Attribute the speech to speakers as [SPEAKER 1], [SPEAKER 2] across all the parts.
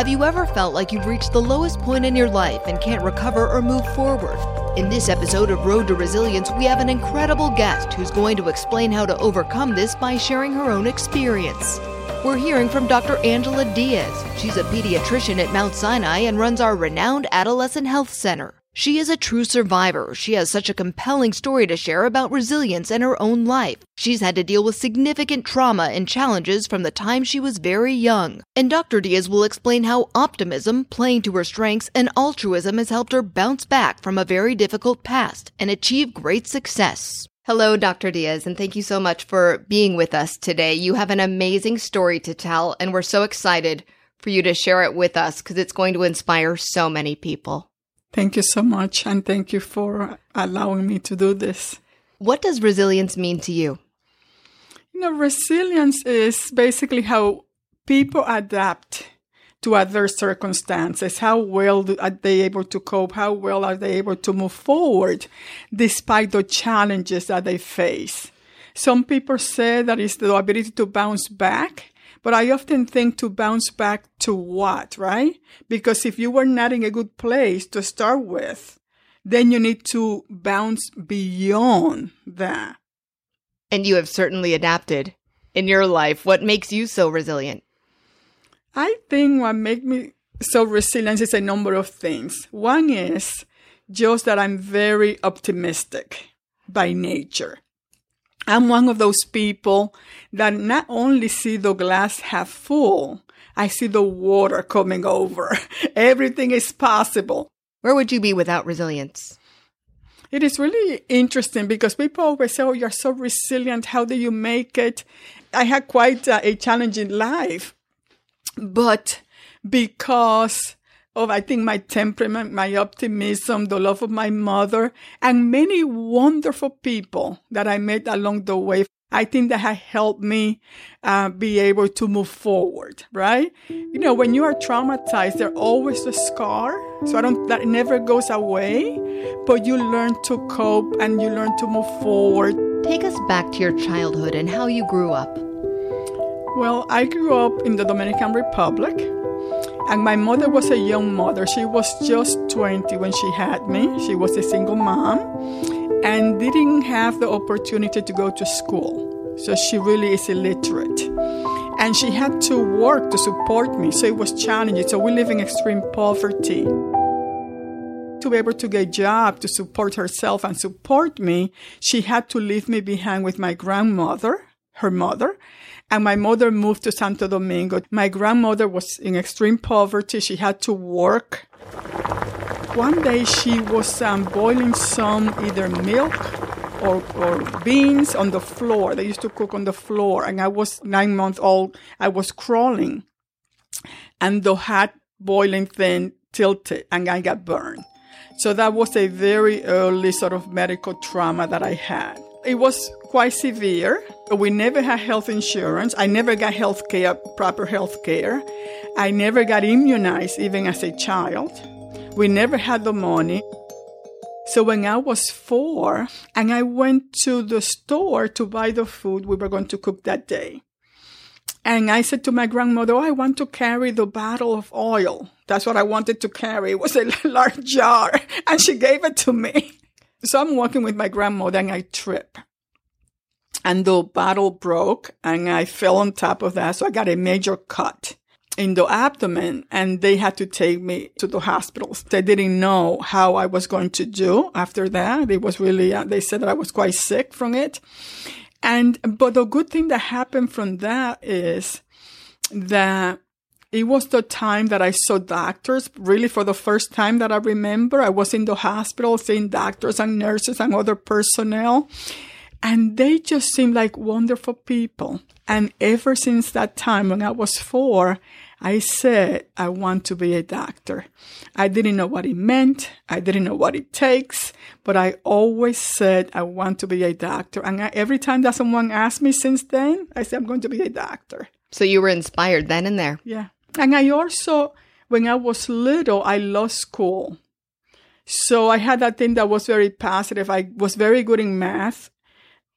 [SPEAKER 1] Have you ever felt like you've reached the lowest point in your life and can't recover or move forward? In this episode of Road to Resilience, we have an incredible guest who's going to explain how to overcome this by sharing her own experience. We're hearing from Dr. Angela Diaz. She's a pediatrician at Mount Sinai and runs our renowned adolescent health center. She is a true survivor. She has such a compelling story to share about resilience in her own life. She's had to deal with significant trauma and challenges from the time she was very young. And Dr. Diaz will explain how optimism, playing to her strengths, and altruism has helped her bounce back from a very difficult past and achieve great success. Hello, Dr. Diaz, and thank you so much for being with us today. You have an amazing story to tell, and we're so excited for you to share it with us because it's going to inspire so many people.
[SPEAKER 2] Thank you so much, and thank you for allowing me to do this.
[SPEAKER 1] What does resilience mean to you?
[SPEAKER 2] You know, resilience is basically how people adapt to adverse circumstances. How well are they able to cope? How well are they able to move forward despite the challenges that they face? Some people say that it's the ability to bounce back but I often think to bounce back to what, right? Because if you were not in a good place to start with, then you need to bounce beyond that.
[SPEAKER 1] And you have certainly adapted in your life. What makes you so resilient?
[SPEAKER 2] I think what makes me so resilient is a number of things. One is just that I'm very optimistic by nature. I'm one of those people that not only see the glass half full, I see the water coming over. Everything is possible.
[SPEAKER 1] Where would you be without resilience?
[SPEAKER 2] It is really interesting because people always say, Oh, you're so resilient. How do you make it? I had quite a, a challenging life, but because of, I think, my temperament, my optimism, the love of my mother, and many wonderful people that I met along the way. I think that has helped me uh, be able to move forward, right? You know, when you are traumatized, there's always a scar. So I don't, that never goes away, but you learn to cope and you learn to move forward.
[SPEAKER 1] Take us back to your childhood and how you grew up.
[SPEAKER 2] Well, I grew up in the Dominican Republic. And my mother was a young mother. She was just 20 when she had me. She was a single mom and didn't have the opportunity to go to school. So she really is illiterate. And she had to work to support me. So it was challenging. So we live in extreme poverty. To be able to get a job to support herself and support me, she had to leave me behind with my grandmother, her mother, and my mother moved to Santo Domingo. My grandmother was in extreme poverty. She had to work. One day she was um, boiling some either milk or, or beans on the floor. They used to cook on the floor. And I was nine months old. I was crawling. And the hot boiling thing tilted and I got burned. So that was a very early sort of medical trauma that I had. It was quite severe. We never had health insurance. I never got health care, proper health care. I never got immunized even as a child. We never had the money. So when I was four and I went to the store to buy the food we were going to cook that day. And I said to my grandmother, oh, I want to carry the bottle of oil. That's what I wanted to carry. It was a large jar. And she gave it to me. So I'm walking with my grandmother and I trip. And the bottle broke and I fell on top of that. So I got a major cut in the abdomen and they had to take me to the hospitals. They didn't know how I was going to do after that. It was really, uh, they said that I was quite sick from it. And, but the good thing that happened from that is that it was the time that I saw doctors, really for the first time that I remember. I was in the hospital seeing doctors and nurses and other personnel. And they just seemed like wonderful people. And ever since that time, when I was four, I said, I want to be a doctor. I didn't know what it meant. I didn't know what it takes, but I always said, I want to be a doctor. And I, every time that someone asked me since then, I said, I'm going to be a doctor.
[SPEAKER 1] So you were inspired then and there.
[SPEAKER 2] Yeah. And I also, when I was little, I lost school. So I had that thing that was very positive. I was very good in math.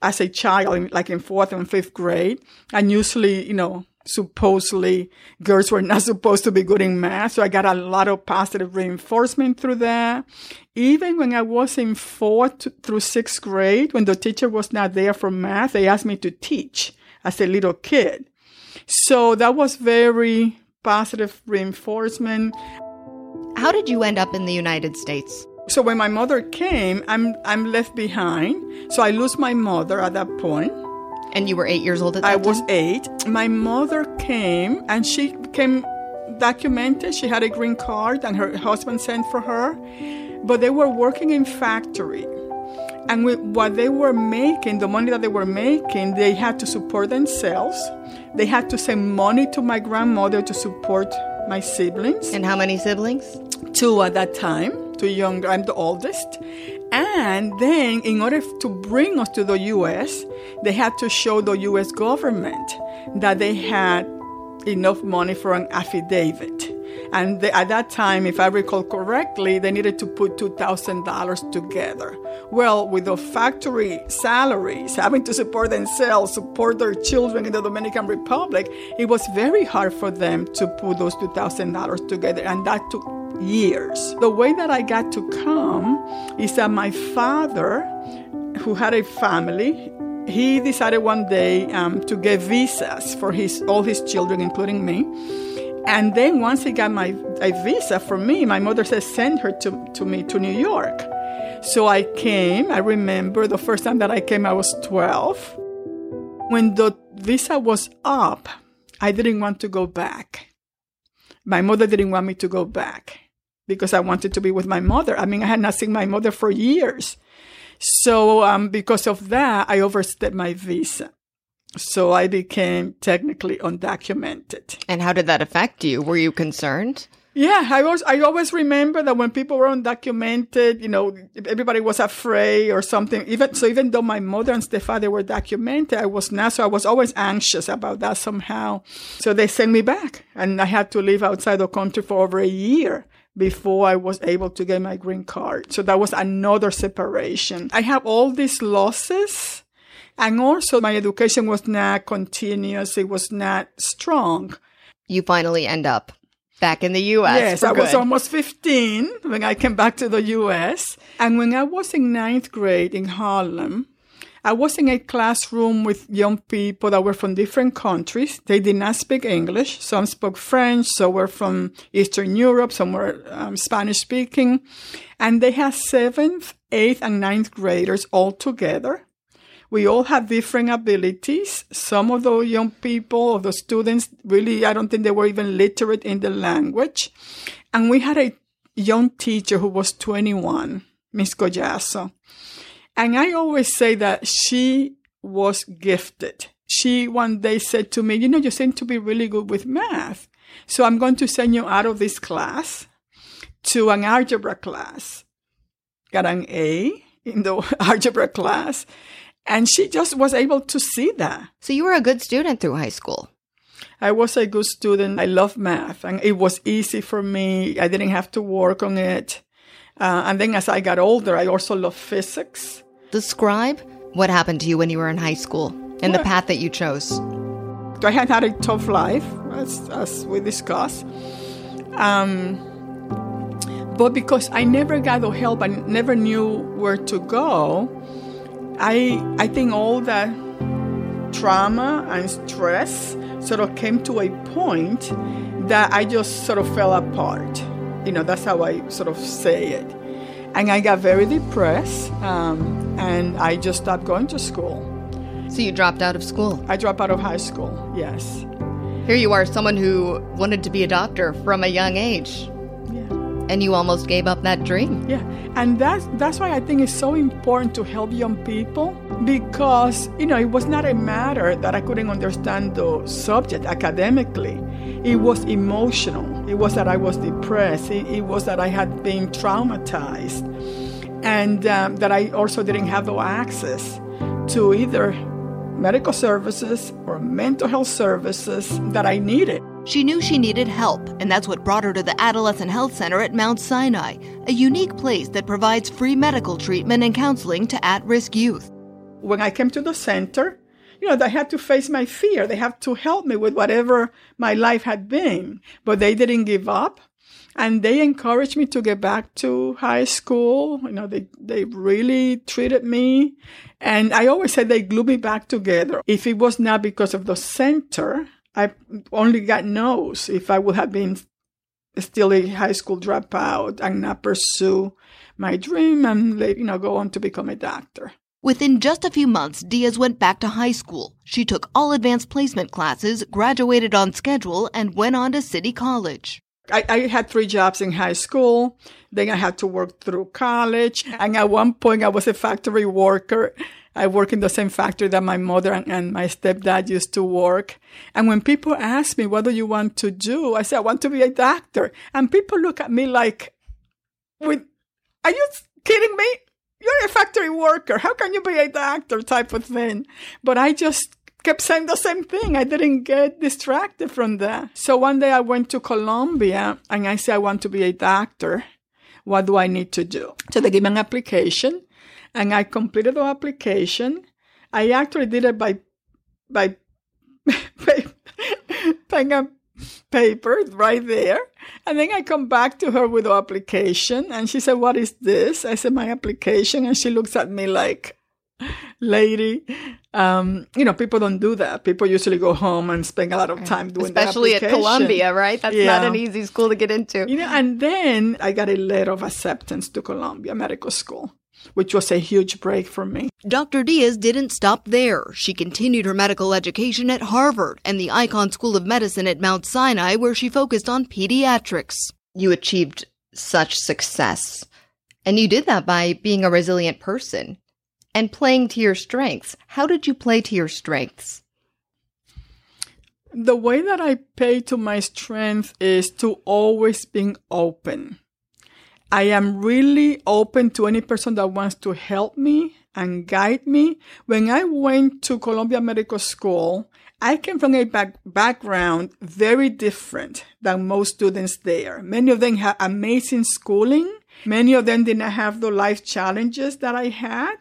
[SPEAKER 2] as a child, like in fourth and fifth grade. And usually, you know, supposedly girls were not supposed to be good in math. So I got a lot of positive reinforcement through that. Even when I was in fourth through sixth grade, when the teacher was not there for math, they asked me to teach as a little kid. So that was very positive reinforcement.
[SPEAKER 1] How did you end up in the United States?
[SPEAKER 2] So when my mother came, I'm I'm left behind. So I lose my mother at that point.
[SPEAKER 1] And you were eight years old at that
[SPEAKER 2] I
[SPEAKER 1] time?
[SPEAKER 2] was eight. My mother came and she came documented. She had a green card and her husband sent for her. But they were working in factory. And with what they were making, the money that they were making, they had to support themselves. They had to send money to my grandmother to support my siblings.
[SPEAKER 1] And how many siblings?
[SPEAKER 2] Two at that time, two younger. I'm the oldest. And then, in order to bring us to the US, they had to show the US government that they had enough money for an affidavit. And at that time, if I recall correctly, they needed to put $2,000 together. Well, with the factory salaries, having to support themselves, support their children in the Dominican Republic, it was very hard for them to put those $2,000 together. And that took years. The way that I got to come is that my father, who had a family, he decided one day um, to get visas for his all his children, including me. And then once he got my a visa for me, my mother said, send her to, to me to New York. So I came. I remember the first time that I came, I was 12. When the visa was up, I didn't want to go back. My mother didn't want me to go back because I wanted to be with my mother. I mean, I had not seen my mother for years. So, um, because of that, I overstayed my visa. So I became technically undocumented.
[SPEAKER 1] And how did that affect you? Were you concerned?
[SPEAKER 2] Yeah, I was. I always remember that when people were undocumented, you know, everybody was afraid or something. Even so, even though my mother and stepfather were documented, I was not. So I was always anxious about that somehow. So they sent me back, and I had to live outside the country for over a year before I was able to get my green card. So that was another separation. I have all these losses. And also my education was not continuous. It was not strong.
[SPEAKER 1] You finally end up back in the U.S.
[SPEAKER 2] Yes, I was almost 15 when I came back to the U.S. And when I was in ninth grade in Harlem, I was in a classroom with young people that were from different countries. They did not speak English. Some spoke French. Some were from Eastern Europe. Some were um, Spanish speaking. And they had seventh, eighth, and ninth graders all together. We all had different abilities. Some of the young people, of the students, really, I don't think they were even literate in the language. And we had a young teacher who was 21, Miss Collazo. And I always say that she was gifted. She one day said to me, You know, you seem to be really good with math. So I'm going to send you out of this class to an algebra class. Got an A in the algebra class. And she just was able to see that.
[SPEAKER 1] So you were a good student through high school.
[SPEAKER 2] I was a good student. I love math and it was easy for me. I didn't have to work on it. Uh, and then as I got older, I also love physics.
[SPEAKER 1] Describe what happened to you when you were in high school and the path that you chose.
[SPEAKER 2] I had had a tough life, as, as we discussed. Um, but because I never got the help and never knew where to go, I I think all that trauma and stress sort of came to a point that I just sort of fell apart. You know, that's how I sort of say it. And I got very depressed, um, and I just stopped going to school.
[SPEAKER 1] So you dropped out of school?
[SPEAKER 2] I dropped out of high school, yes.
[SPEAKER 1] Here you are, someone who wanted to be a doctor from a young age. And you almost gave up that dream.
[SPEAKER 2] Yeah, and that's that's why I think it's so important to help young people because you know it was not a matter that I couldn't understand the subject academically. It was emotional. It was that I was depressed. It, it was that I had been traumatized, and um, that I also didn't have the access to either medical services or mental health services that I needed.
[SPEAKER 1] She knew she needed help, and that's what brought her to the Adolescent Health Center at Mount Sinai, a unique place that provides free medical treatment and counseling to at risk youth.
[SPEAKER 2] when I came to the center, you know, they had to face my fear. They had to help me with whatever my life had been. But they didn't give up. And they encouraged me to get back to high school. You know, they, they really treated me. And I always said they glued me back together. If it was not because of the center, I only got no's. If I would have been still a high school dropout and not pursue my dream and, you know, go on to become a doctor.
[SPEAKER 1] Within just a few months, Diaz went back to high school. She took all advanced placement classes, graduated on schedule, and went on to City College.
[SPEAKER 2] I, I, had three jobs in high school. Then I had to work through college. And at one point, I was a factory worker. I work in the same factory that my mother and, and my stepdad used to work. And when people ask me, what do you want to do? I say, I want to be a doctor. And people look at me like, with, are you kidding me? you're a factory worker. How can you be a doctor type of thing? But I just kept saying the same thing. I didn't get distracted from that. So one day I went to Columbia and I said, I want to be a doctor. What do I need to do? So they gave me an application and I completed the application. I actually did it by, by, pen and paper right there. And then I come back to her with the application and she said, What is this? I said, My application. And she looks at me like, Lady, um, you know, people don't do that. People usually go home and spend a lot of time doing
[SPEAKER 1] Especially at Columbia, right? That's yeah. not an easy school to get into.
[SPEAKER 2] You know, and then I got a letter of acceptance to Columbia Medical School which was a huge break for me.
[SPEAKER 1] Dr. Diaz didn't stop there. She continued her medical education at Harvard and the Icahn School of Medicine at Mount Sinai, where she focused on pediatrics. You achieved such success. And you did that by being a resilient person and playing to your strengths. How did you play to your strengths?
[SPEAKER 2] The way that I pay to my strength is to always being open I am really open to any person that wants to help me and guide me. When I went to Columbia Medical School, I came from a back- background very different than most students there. Many of them had amazing schooling. Many of them did not have the life challenges that I had.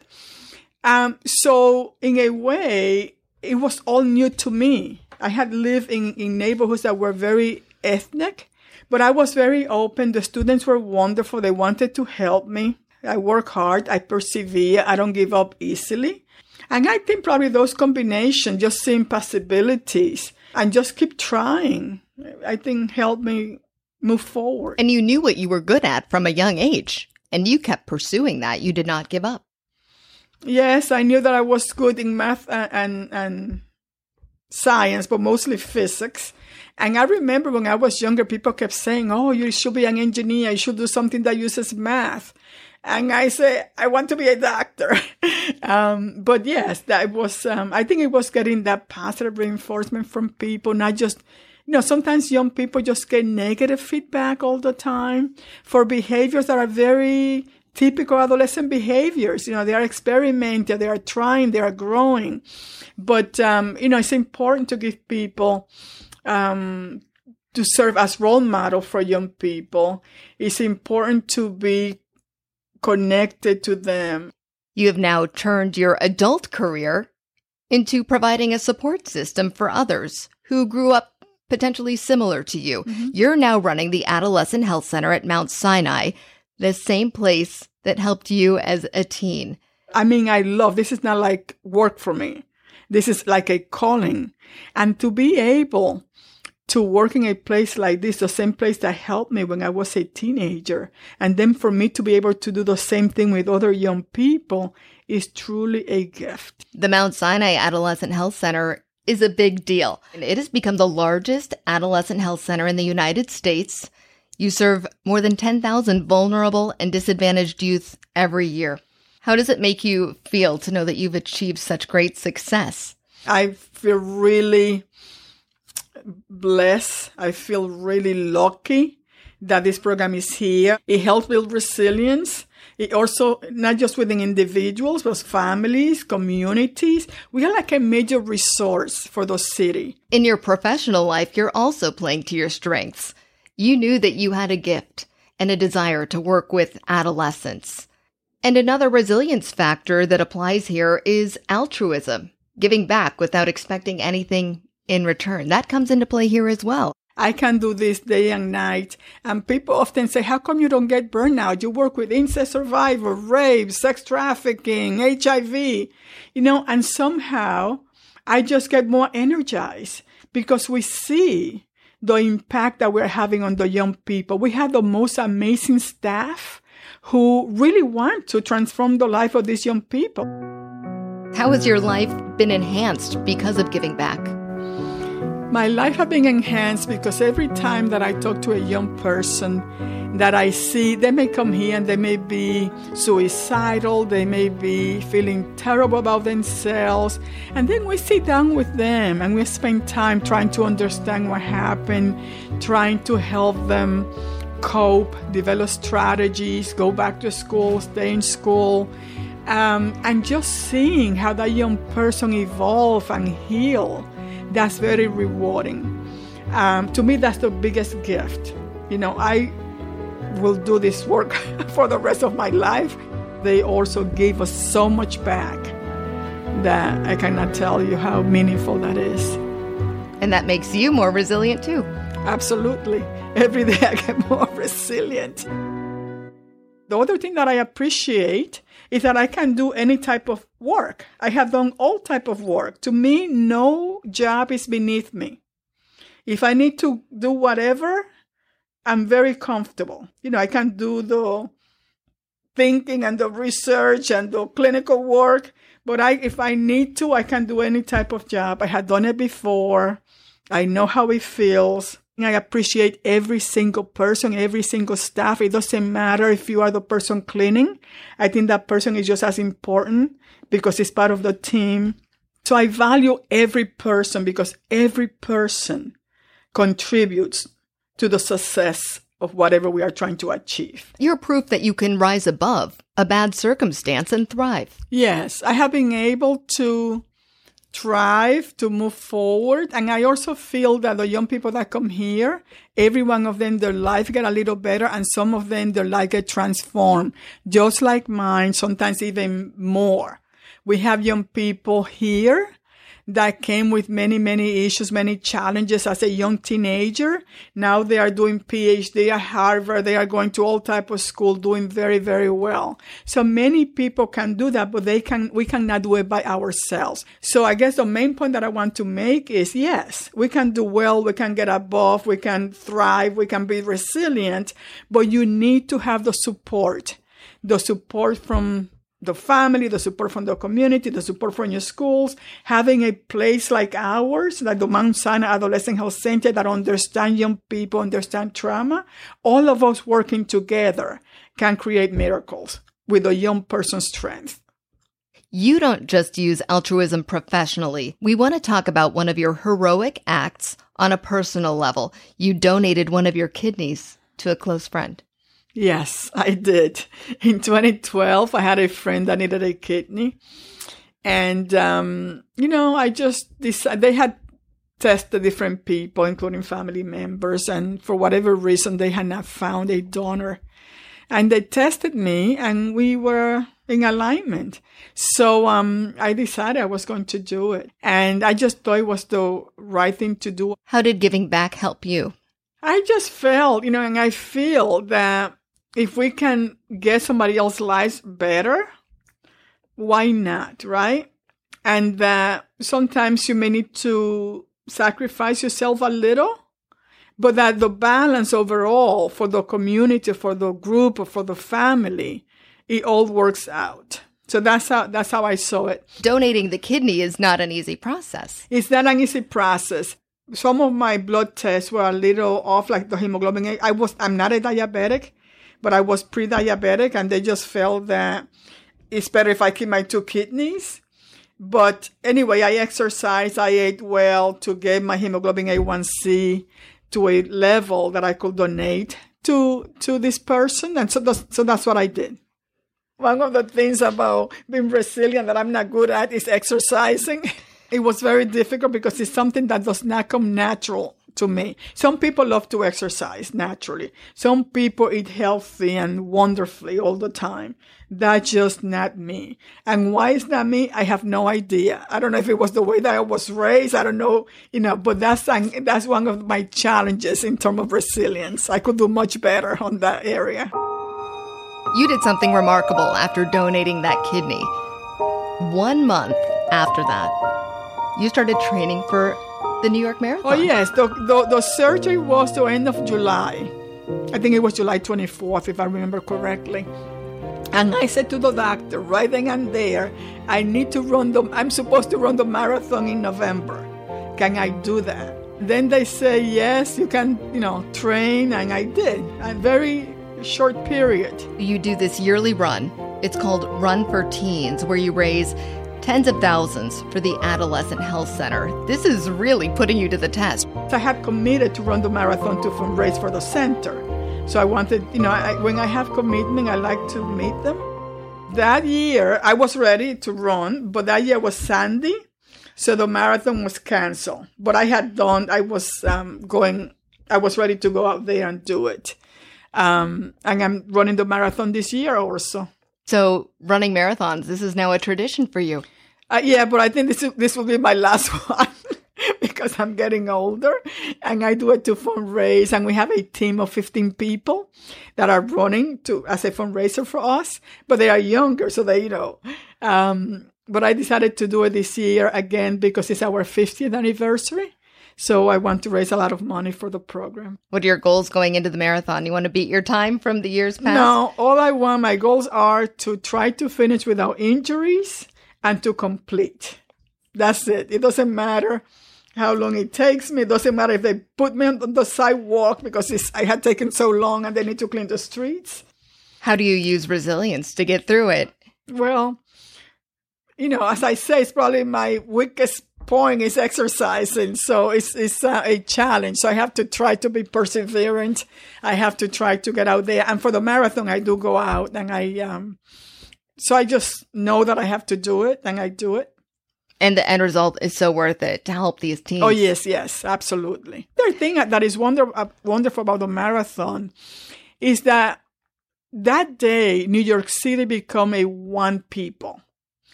[SPEAKER 2] Um, so in a way, it was all new to me. I had lived in, in neighborhoods that were very ethnic but I was very open. The students were wonderful. They wanted to help me. I work hard. I persevere. I don't give up easily. And I think probably those combinations, just seeing possibilities and just keep trying, I think helped me move forward.
[SPEAKER 1] And you knew what you were good at from a young age, and you kept pursuing that. You did not give up.
[SPEAKER 2] Yes, I knew that I was good in math and, and, and science, but mostly physics. And I remember when I was younger, people kept saying, Oh, you should be an engineer. You should do something that uses math. And I say, I want to be a doctor. um, but yes, that was, um, I think it was getting that positive reinforcement from people, not just, you know, sometimes young people just get negative feedback all the time for behaviors that are very typical adolescent behaviors. You know, they are experimenting, they are trying, they are growing. But, um, you know, it's important to give people um, to serve as role model for young people. It's important to be connected to them.
[SPEAKER 1] You have now turned your adult career into providing a support system for others who grew up potentially similar to you. Mm-hmm. You're now running the Adolescent Health Center at Mount Sinai, the same place that helped you as a teen.
[SPEAKER 2] I mean, I love this is not like work for me. This is like a calling. And to be able to work in a place like this, the same place that helped me when I was a teenager. And then for me to be able to do the same thing with other young people is truly a gift.
[SPEAKER 1] The Mount Sinai Adolescent Health Center is a big deal. It has become the largest adolescent health center in the United States. You serve more than 10,000 vulnerable and disadvantaged youth every year. How does it make you feel to know that you've achieved such great success?
[SPEAKER 2] I feel really blessed. I feel really lucky that this program is here. It helps build resilience. It also, not just within individuals, but families, communities. We are like a major resource for the city.
[SPEAKER 1] In your professional life, you're also playing to your strengths. You knew that you had a gift and a desire to work with adolescents. And another resilience factor that applies here is altruism, giving back without expecting anything in return. That comes into play here as well.
[SPEAKER 2] I can do this day and night. And people often say, how come you don't get burnout? You work with incest survivor, rape, sex trafficking, HIV, you know, and somehow I just get more energized because we see the impact that we're having on the young people. We have the most amazing staff who really want to transform the life of these young people.
[SPEAKER 1] How has your life been enhanced because of giving back?
[SPEAKER 2] My life has been enhanced because every time that I talk to a young person that I see, they may come here and they may be suicidal, they may be feeling terrible about themselves. And then we sit down with them and we spend time trying to understand what happened, trying to help them cope, develop strategies, go back to school, stay in school. Um, and just seeing how that young person evolve and heal that's very rewarding. Um, to me, that's the biggest gift. You know, I will do this work for the rest of my life. They also gave us so much back that I cannot tell you how meaningful that is.
[SPEAKER 1] And that makes you more resilient too.
[SPEAKER 2] Absolutely. Every day I get more resilient. The other thing that I appreciate is that I can do any type of work. I have done all type of work. To me, no job is beneath me. If I need to do whatever, I'm very comfortable. You know, I can do the thinking and the research and the clinical work, but I if I need to, I can do any type of job. I had done it before. I know how it feels. I appreciate every single person, every single staff. It doesn't matter if you are the person cleaning. I think that person is just as important because it's part of the team. So I value every person because every person contributes to the success of whatever we are trying to achieve.
[SPEAKER 1] You're proof that you can rise above a bad circumstance and thrive.
[SPEAKER 2] Yes, I have been able to thrive to move forward. And I also feel that the young people that come here, every one of them, their life get a little better and some of them, their life get transformed, just like mine, sometimes even more. We have young people here that came with many, many issues, many challenges as a young teenager. Now they are doing PhD at Harvard. They are going to all type of school, doing very, very well. So many people can do that, but they can, we cannot do it by ourselves. So I guess the main point that I want to make is yes, we can do well. We can get above. We can thrive. We can be resilient, but you need to have the support, the support from the family, the support from the community, the support from your schools, having a place like ours, like the Mount Sinai Adolescent Health Center that understand young people, understand trauma, all of us working together can create miracles with a young person's strength.
[SPEAKER 1] You don't just use altruism professionally. We want to talk about one of your heroic acts on a personal level. You donated one of your kidneys to a close friend.
[SPEAKER 2] Yes, I did. In 2012, I had a friend that needed a kidney. And, um, you know, I just decided, they had tested different people, including family members. And for whatever reason, they had not found a donor. And they tested me and we were in alignment. So, um, I decided I was going to do it. And I just thought it was the right thing to do.
[SPEAKER 1] How did giving back help you?
[SPEAKER 2] I just felt, you know, and I feel that if we can get somebody else's lives better, why not, right? And that sometimes you may need to sacrifice yourself a little, but that the balance overall for the community, for the group, or for the family, it all works out. So that's how that's how I saw it.
[SPEAKER 1] Donating the kidney is not an easy process.
[SPEAKER 2] It's not an easy process. Some of my blood tests were a little off, like the hemoglobin I was I'm not a diabetic, but I was pre-diabetic and they just felt that it's better if I keep my two kidneys. But anyway, I exercised, I ate well to get my hemoglobin A1C to a level that I could donate to to this person, and so that's, so that's what I did. One of the things about being resilient that I'm not good at is exercising. it was very difficult because it's something that does not come natural to me. Some people love to exercise naturally. Some people eat healthy and wonderfully all the time. That's just not me. And why is that me? I have no idea. I don't know if it was the way that I was raised. I don't know, you know, but that's, that's one of my challenges in terms of resilience. I could do much better on that area.
[SPEAKER 1] You did something remarkable after donating that kidney. One month after that, you started training for the New York Marathon.
[SPEAKER 2] Oh, yes. The, the, the surgery was the end of July. I think it was July 24th, if I remember correctly. And I said to the doctor right then and there, I need to run the, I'm supposed to run the marathon in November. Can I do that? Then they say, yes, you can, you know, train. And I did. A very short period.
[SPEAKER 1] You do this yearly run. It's called Run for Teens, where you raise tens of thousands for the Adolescent Health Center. This is really putting you to the test.
[SPEAKER 2] I had committed to run the marathon to fundraise for the center. So I wanted, you know, I, when I have commitment, I like to meet them. That year, I was ready to run, but that year was Sandy, so the marathon was canceled. But I had done, I was um, going, I was ready to go out there and do it. Um, and I'm running the marathon this year also.
[SPEAKER 1] So running marathons, this is now a tradition for you.
[SPEAKER 2] Uh, yeah, but I think this is, this will be my last one because I'm getting older and I do it to fundraise. And we have a team of 15 people that are running to as a fundraiser for us, but they are younger. So they, you know, um, but I decided to do it this year again because it's our 50th anniversary. So I want to raise a lot of money for the program.
[SPEAKER 1] What are your goals going into the marathon? You want to beat your time from the years past?
[SPEAKER 2] No, all I want, my goals are to try to finish without injuries and to complete. That's it. It doesn't matter how long it takes me. It doesn't matter if they put me on the sidewalk because I had taken so long and they need to clean the streets.
[SPEAKER 1] How do you use resilience to get through it?
[SPEAKER 2] Well, you know, as I say, it's probably my weakest point is exercising. So it's, it's uh, a challenge. So I have to try to be perseverant. I have to try to get out there. And for the marathon, I do go out and I, um, so I just know that I have to do it and I do it.
[SPEAKER 1] And the end result is so worth it to help these teams.
[SPEAKER 2] Oh, yes, yes, absolutely. The thing that is wonder, uh, wonderful about the marathon is that that day, New York City become a one people.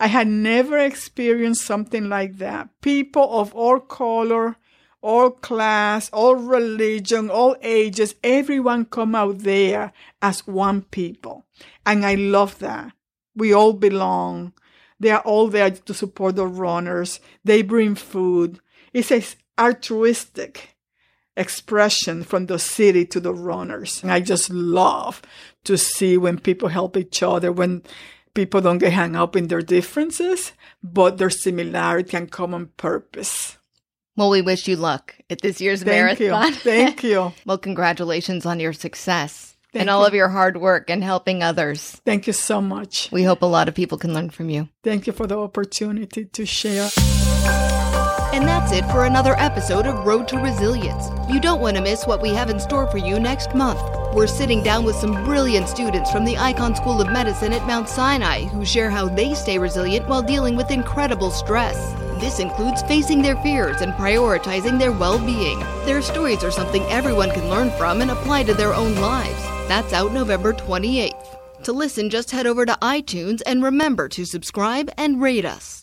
[SPEAKER 2] I had never experienced something like that. People of all color, all class, all religion, all ages, everyone come out there as one people. And I love that. We all belong. They are all there to support the runners. They bring food. It's a altruistic expression from the city to the runners. And I just love to see when people help each other, when people don't get hung up in their differences, but their similarity and common purpose.
[SPEAKER 1] Well, we wish you luck at this year's
[SPEAKER 2] Thank
[SPEAKER 1] marathon.
[SPEAKER 2] You. Thank you.
[SPEAKER 1] well, congratulations on your success
[SPEAKER 2] Thank
[SPEAKER 1] and all of your hard work and helping others.
[SPEAKER 2] Thank you so much.
[SPEAKER 1] We hope a lot of people can learn from you.
[SPEAKER 2] Thank you for the opportunity to share.
[SPEAKER 1] And that's it for another episode of Road to Resilience. You don't want to miss what we have in store for you next month. We're sitting down with some brilliant students from the Icahn School of Medicine at Mount Sinai who share how they stay resilient while dealing with incredible stress. This includes facing their fears and prioritizing their well being. Their stories are something everyone can learn from and apply to their own lives. That's out November 28th. To listen, just head over to iTunes and remember to subscribe and rate us.